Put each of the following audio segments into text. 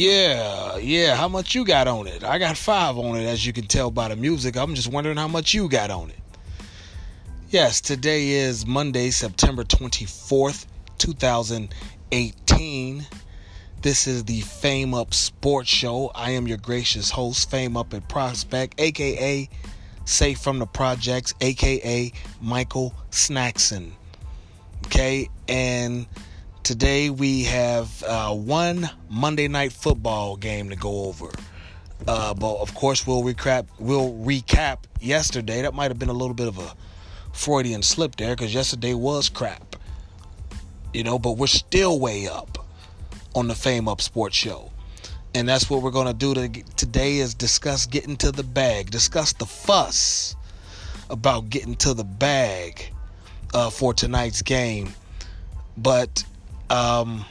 Yeah, yeah. How much you got on it? I got five on it, as you can tell by the music. I'm just wondering how much you got on it. Yes, today is Monday, September 24th, 2018. This is the Fame Up Sports Show. I am your gracious host, Fame Up at Prospect, aka Safe from the Projects, aka Michael Snackson. Okay, and today we have uh, one Monday night football game to go over. Uh, but of course, we'll recap. We'll recap yesterday. That might have been a little bit of a Freudian slip there because yesterday was crap. You know, but we're still way up on the Fame Up Sports Show. And that's what we're going to do today is discuss getting to the bag, discuss the fuss about getting to the bag uh, for tonight's game. But, um,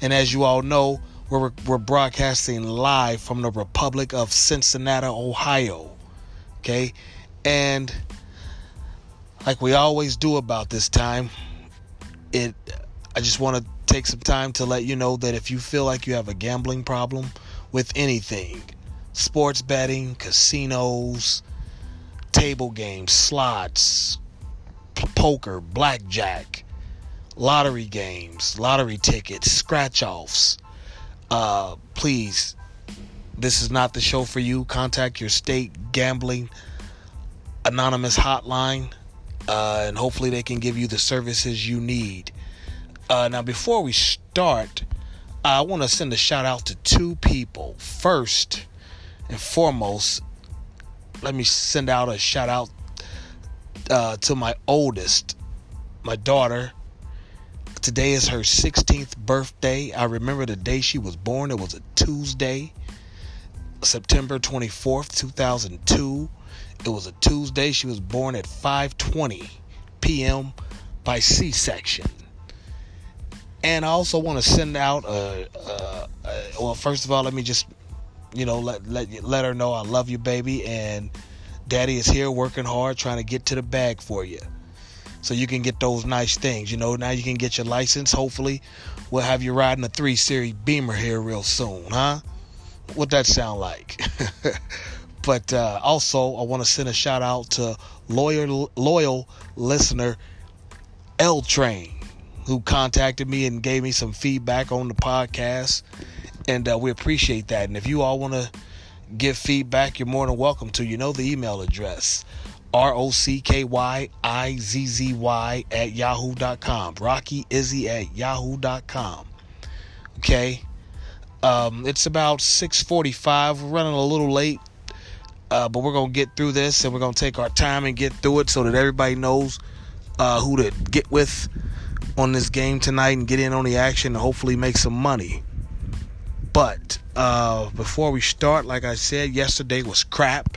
and as you all know, we're, we're broadcasting live from the Republic of Cincinnati, Ohio. Okay. And like we always do about this time, it I just want to take some time to let you know that if you feel like you have a gambling problem with anything, sports betting, casinos, table games, slots, poker, blackjack, lottery games, lottery tickets, scratch offs, uh, please, this is not the show for you. Contact your state gambling anonymous hotline uh, and hopefully they can give you the services you need. Uh, now, before we start, I want to send a shout out to two people. First and foremost, let me send out a shout out uh, to my oldest, my daughter. Today is her 16th birthday. I remember the day she was born. It was a Tuesday, September 24th, 2002. It was a Tuesday. She was born at 5:20 p.m. by C-section. And I also want to send out a, a, a, well, first of all, let me just you know let let let her know I love you, baby, and Daddy is here working hard trying to get to the bag for you. So you can get those nice things. You know, now you can get your license. Hopefully, we'll have you riding a 3 Series Beamer here real soon, huh? What that sound like? But uh, also, I want to send a shout out to loyal loyal listener L Train, who contacted me and gave me some feedback on the podcast, and uh, we appreciate that. And if you all want to give feedback, you're more than welcome to. You know the email address. R O C K Y I Z Z Y at yahoo.com. Rocky Izzy at yahoo.com. Okay. Um, it's about 645. We're running a little late. Uh, but we're gonna get through this, and we're gonna take our time and get through it, so that everybody knows uh, who to get with on this game tonight, and get in on the action, and hopefully make some money. But uh, before we start, like I said, yesterday was crap.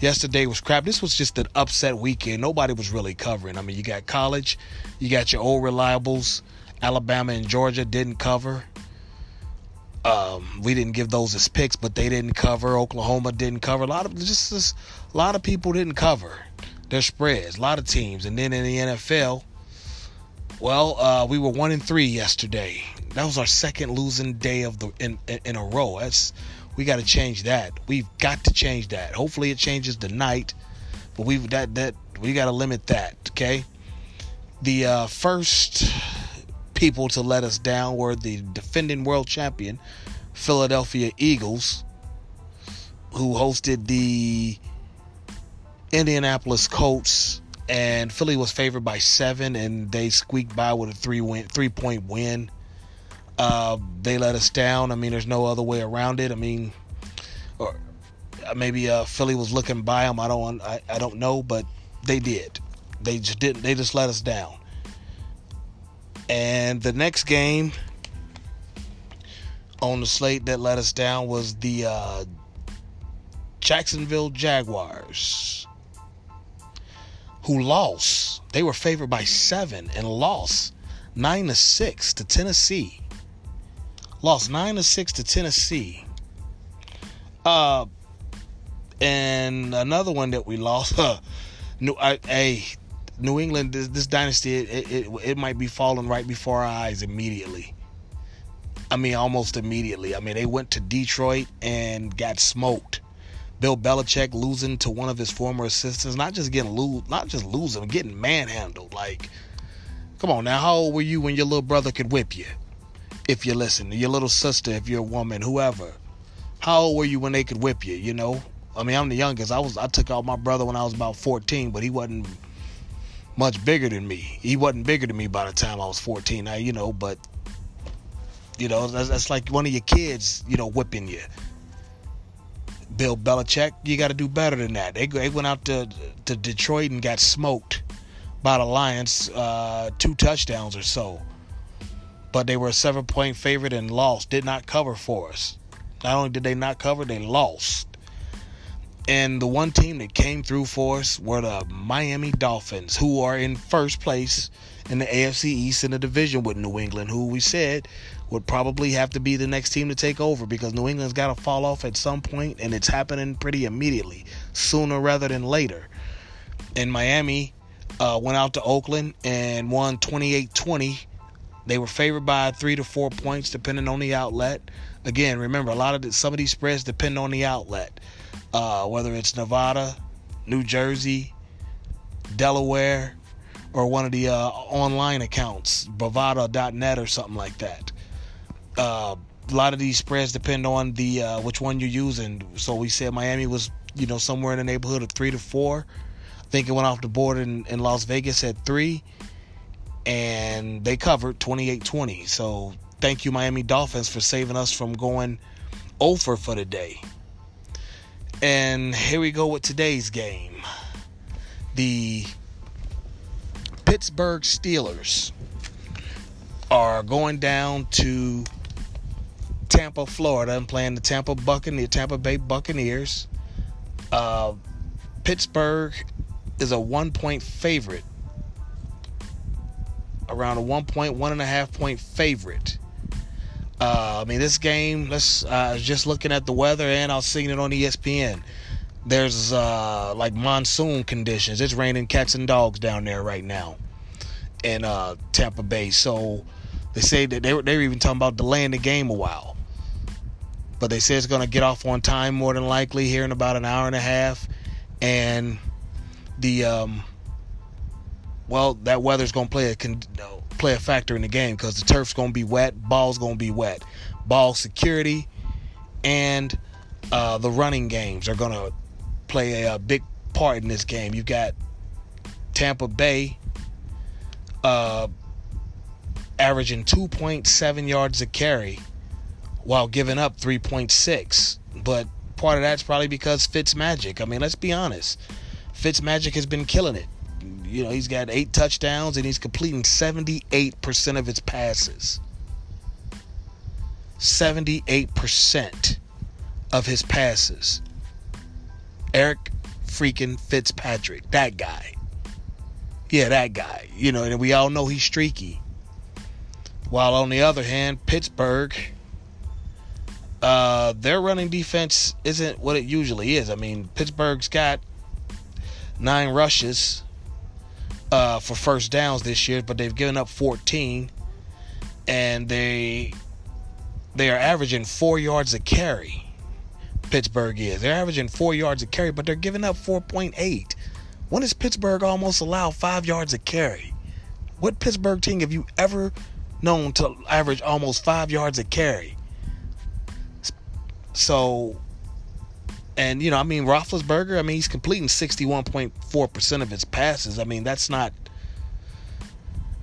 Yesterday was crap. This was just an upset weekend. Nobody was really covering. I mean, you got college, you got your old reliables. Alabama and Georgia didn't cover. Um, we didn't give those as picks, but they didn't cover. Oklahoma didn't cover. A lot of just, just a lot of people didn't cover their spreads. A lot of teams, and then in the NFL, well, uh, we were one and three yesterday. That was our second losing day of the in in, in a row. That's we got to change that. We've got to change that. Hopefully, it changes tonight, but we've that that we got to limit that. Okay. The uh, first people to let us down were the defending world champion Philadelphia Eagles, who hosted the Indianapolis Colts, and Philly was favored by seven, and they squeaked by with a three win, three point win. Uh, they let us down. I mean, there's no other way around it. I mean, or maybe uh, Philly was looking by them. I don't, I, I don't know, but they did. They just didn't. They just let us down. And the next game on the slate that let us down was the uh, Jacksonville Jaguars, who lost. They were favored by seven and lost nine to six to Tennessee. Lost nine to six to Tennessee. Uh, and another one that we lost. Uh, no, I, I New England, this, this dynasty, it, it, it might be falling right before our eyes immediately. I mean, almost immediately. I mean, they went to Detroit and got smoked. Bill Belichick losing to one of his former assistants, not just getting lose, not just losing, getting manhandled. Like, come on now, how old were you when your little brother could whip you? If you listen, your little sister, if you're a woman, whoever. How old were you when they could whip you? You know, I mean, I'm the youngest. I was I took out my brother when I was about 14, but he wasn't much bigger than me. He wasn't bigger than me by the time I was 14. I, you know, but you know, that's, that's like one of your kids, you know, whipping you. Bill Belichick, you got to do better than that. They, they went out to to Detroit and got smoked by the Lions, uh, two touchdowns or so. But they were a seven point favorite and lost. Did not cover for us. Not only did they not cover, they lost. And the one team that came through for us were the Miami Dolphins, who are in first place in the AFC East in the division with New England, who we said would probably have to be the next team to take over because New England's got to fall off at some point, and it's happening pretty immediately, sooner rather than later. And Miami uh, went out to Oakland and won 28 20. They were favored by three to four points, depending on the outlet. Again, remember, a lot of the, some of these spreads depend on the outlet, uh, whether it's Nevada, New Jersey, Delaware, or one of the uh, online accounts, bovada.net or something like that uh, a lot of these spreads depend on the uh, which one you're using. So we said Miami was you know somewhere in the neighborhood of three to four. I think it went off the board in, in Las Vegas at three, and they covered 28-20. So thank you Miami Dolphins for saving us from going over for the day. And here we go with today's game. The Pittsburgh Steelers are going down to Tampa, Florida, and playing the Tampa Buccaneers, Tampa Bay Buccaneers. Uh, Pittsburgh is a one point favorite, around a one point, one and a half point favorite. Uh, I mean, this game, let's uh, just looking at the weather, and I was seeing it on ESPN. There's uh, like monsoon conditions. It's raining cats and dogs down there right now in uh, Tampa Bay. So they say that they were, they were even talking about delaying the game a while but they say it's going to get off on time more than likely here in about an hour and a half. And the um, well, that weather's to play a play a factor in the game because the turf's to be wet, ball's to be wet, ball security, and uh, the running games are to play a, a, big part in this game. You've got Tampa Bay uh, averaging 2.7 yards a carry while giving up 3.6. But part of that's probably because Fitzmagic. I mean, let's be honest. Fitzmagic has been killing it. You know, he's got eight touchdowns and he's completing 78% of his passes. 78% of his passes. Eric freaking Fitzpatrick, that guy. Yeah, that guy. You know, and we all know he's streaky. While on the other hand, Pittsburgh uh, their running defense isn't what it usually is. I mean, Pittsburgh's got nine rushes uh, for first downs this year, but they've given up 14, and they they are averaging four yards a carry. Pittsburgh is. They're averaging four yards a carry, but they're giving up 4.8. When has Pittsburgh almost allowed five yards a carry? What Pittsburgh team have you ever known to average almost five yards a carry? So, and you know, I mean, Roethlisberger. I mean, he's completing sixty-one point four percent of his passes. I mean, that's not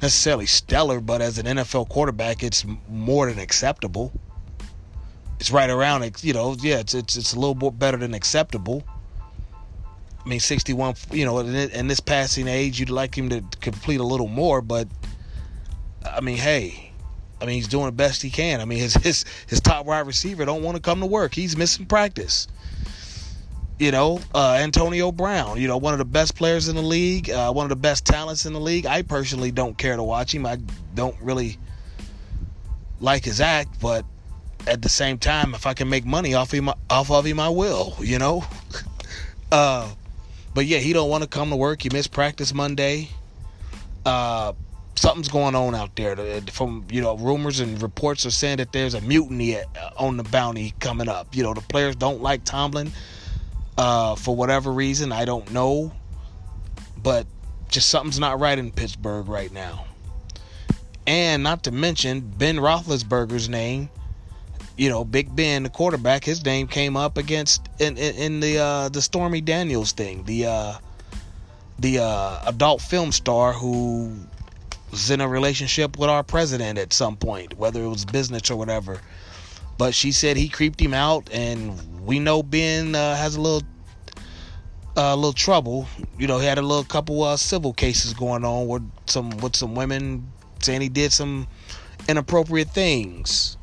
necessarily stellar, but as an NFL quarterback, it's more than acceptable. It's right around, you know, yeah, it's it's it's a little bit better than acceptable. I mean, 61, you know, in this passing age, you'd like him to complete a little more, but I mean, hey, I mean, he's doing the best he can. I mean, his his his top wide receiver don't want to come to work. He's missing practice. You know, uh, Antonio Brown. You know, one of the best players in the league, uh, one of the best talents in the league. I personally don't care to watch him. I don't really like his act, but at the same time, if I can make money off him, off of him, I will. You know. uh, but yeah, he don't want to come to work. He missed practice Monday. Uh, something's going on out there. From you know, rumors and reports are saying that there's a mutiny on the bounty coming up. You know, the players don't like Tomlin uh, for whatever reason. I don't know, but just something's not right in Pittsburgh right now. And not to mention Ben Roethlisberger's name. You know, Big Ben, the quarterback, his name came up against in in, in the uh, the Stormy Daniels thing, the uh, the uh, adult film star who was in a relationship with our president at some point, whether it was business or whatever. But she said he creeped him out, and we know Ben uh, has a little uh, a little trouble. You know, he had a little couple uh, civil cases going on with some with some women saying he did some inappropriate things.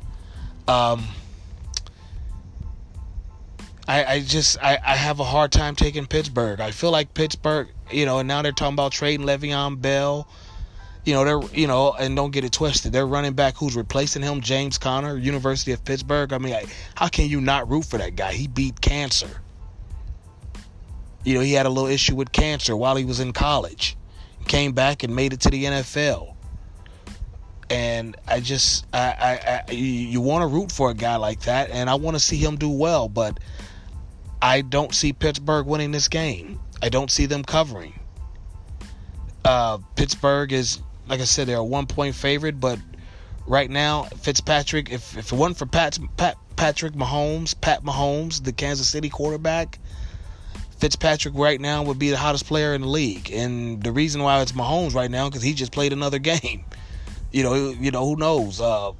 Um, I, I just I, I have a hard time taking Pittsburgh. I feel like Pittsburgh, you know, and now they're talking about trading Le'Veon Bell. You know, they're you know, and don't get it twisted. They're running back who's replacing him, James Conner, University of Pittsburgh. I mean, I, how can you not root for that guy? He beat cancer. You know, he had a little issue with cancer while he was in college. Came back and made it to the NFL and I just I, I, I you want to root for a guy like that, and I want to see him do well, but I don't see Pittsburgh winning this game. I don't see them covering. Uh, Pittsburgh is, like I said, they're a one point favorite, but right now Fitzpatrick, if if it wasn't for Pat, Pat Patrick Mahomes, Pat Mahomes, the Kansas City quarterback. Fitzpatrick right now would be the hottest player in the league, and the reason why it's Mahomes right now because he just played another game you know, you know who knows? Uh,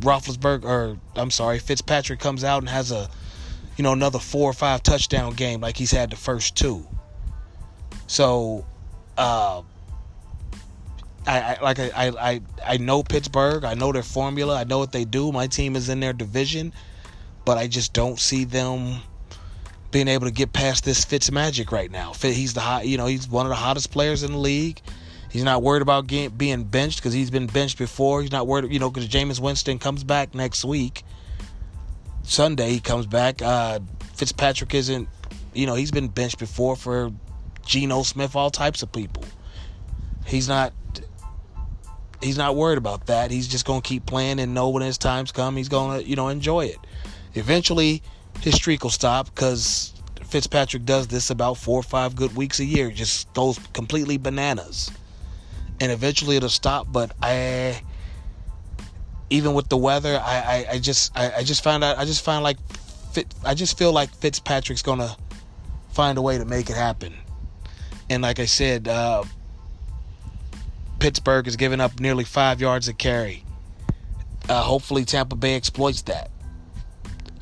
Roethlisberger, or I'm sorry, Fitzpatrick comes out and has a, you know, another four or five touchdown game like he's had the first two. So, uh, I, I like I, I I know Pittsburgh. I know their formula. I know what they do. My team is in their division, but I just don't see them being able to get past this Fitz magic right now. He's the hot, you know, he's one of the hottest players in the league. He's not worried about getting, being benched because he's been benched before. He's not worried, you know, because Jameis Winston comes back next week. Sunday he comes back. Uh, Fitzpatrick isn't, you know, he's been benched before for Geno Smith, all types of people. He's not. He's not worried about that. He's just gonna keep playing and know when his time's come, he's gonna, you know, enjoy it. Eventually, his streak will stop because Fitzpatrick does this about four or five good weeks a year. Just goes completely bananas and eventually it'll stop. But I, even with the weather, I, I, I just, I, I, just found out, I just find like, Fit, I just feel like Fitzpatrick's gonna find a way to make it happen. And like I said, uh, Pittsburgh is giving up nearly five yards a carry. Uh, hopefully, Tampa Bay exploits that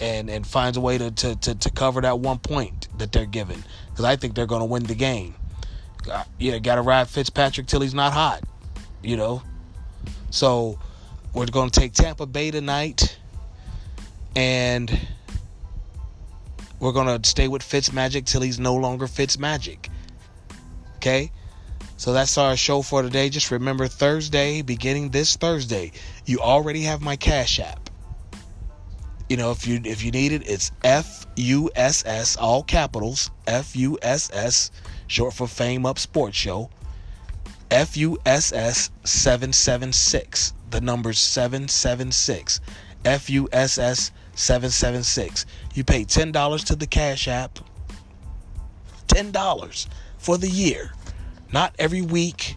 and and finds a way to, to, to, to cover that one point that they're given because I think they're going to win the game yeah, got to ride Fitzpatrick till he's not hot, you know. So we're going to take Tampa Bay tonight, and we're going to stay with Fitz Magic till he's no longer Fitz Magic. Okay. So that's our show for today. Just remember Thursday, beginning this Thursday, you already have my Cash App. You know, if you if you need it, it's F U S S, all capitals, F U S S short for Fame Up Sports Show. FUSS 776. The number's 776. FUSS 776. You pay $10 to the Cash App. $10 for the year. Not every week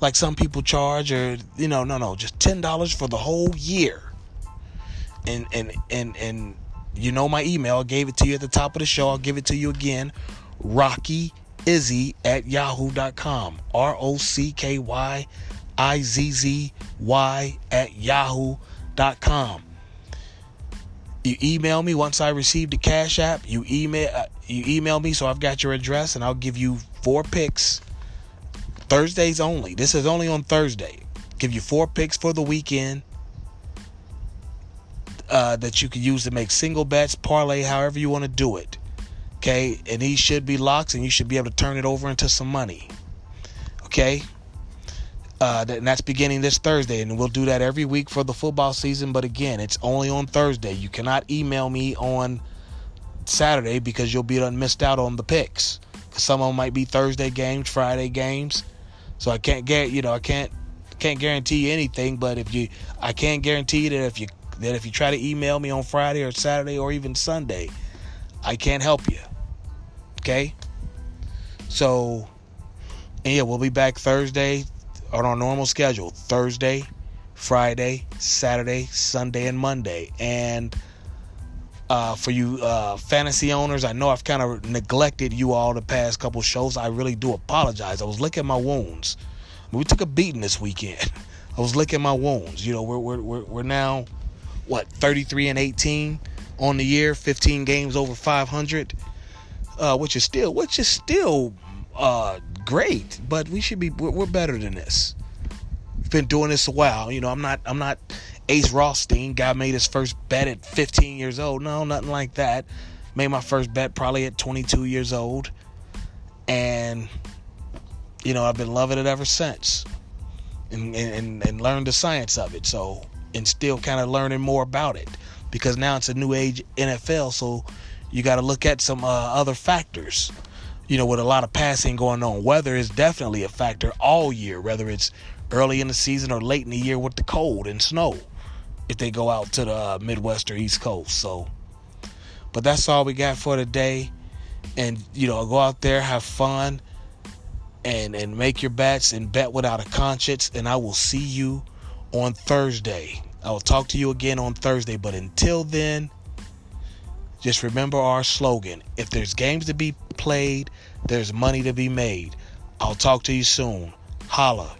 like some people charge or you know, no no, just $10 for the whole year. And and and and you know my email, I gave it to you at the top of the show. I'll give it to you again. Rocky Izzy at yahoo.com. R O C K Y I Z Z Y at yahoo.com. You email me once I receive the Cash App. You email uh, you email me so I've got your address and I'll give you four picks. Thursdays only. This is only on Thursday. Give you four picks for the weekend uh, that you can use to make single bets, parlay, however you want to do it. Okay, and these should be locks, and you should be able to turn it over into some money. Okay, uh, and that's beginning this Thursday, and we'll do that every week for the football season. But again, it's only on Thursday. You cannot email me on Saturday because you'll be missed out on the picks. Some of them might be Thursday games, Friday games, so I can't get you know I can't can't guarantee anything, but if you, I can't guarantee that if you that if you try to email me on Friday or Saturday or even Sunday, I can't help you. Okay. So, yeah, we'll be back Thursday on our normal schedule. Thursday, Friday, Saturday, Sunday, and Monday. And uh, for you uh, fantasy owners, I know I've kind of neglected you all the past couple shows. I really do apologize. I was licking my wounds. we took a beating this weekend. I was licking my wounds. You know, we're we're we're, we're now what 33 and 18 on the year, 15 games over 500, uh, which is still which is still uh, great. But we should be we're, we're better than this. We've been doing this a while. You know, I'm not I'm not Ace Rothstein. Guy made his first bet at 15 years old. No, nothing like that. Made my first bet probably at 22 years old, and you know I've been loving it ever since, and and, and learned the science of it. So and still kind of learning more about it because now it's a new age NFL. So you got to look at some uh, other factors. You know, with a lot of passing going on, weather is definitely a factor all year, whether it's early in the season or late in the year with the cold and snow. If they go out to the uh, Midwest or East Coast, so. But that's all we got for today, and you know, go out there, have fun, and and make your bets and bet without a conscience. And I will see you on Thursday. I will talk to you again on Thursday. But until then, just remember our slogan if there's games to be played, there's money to be made. I'll talk to you soon. Holla.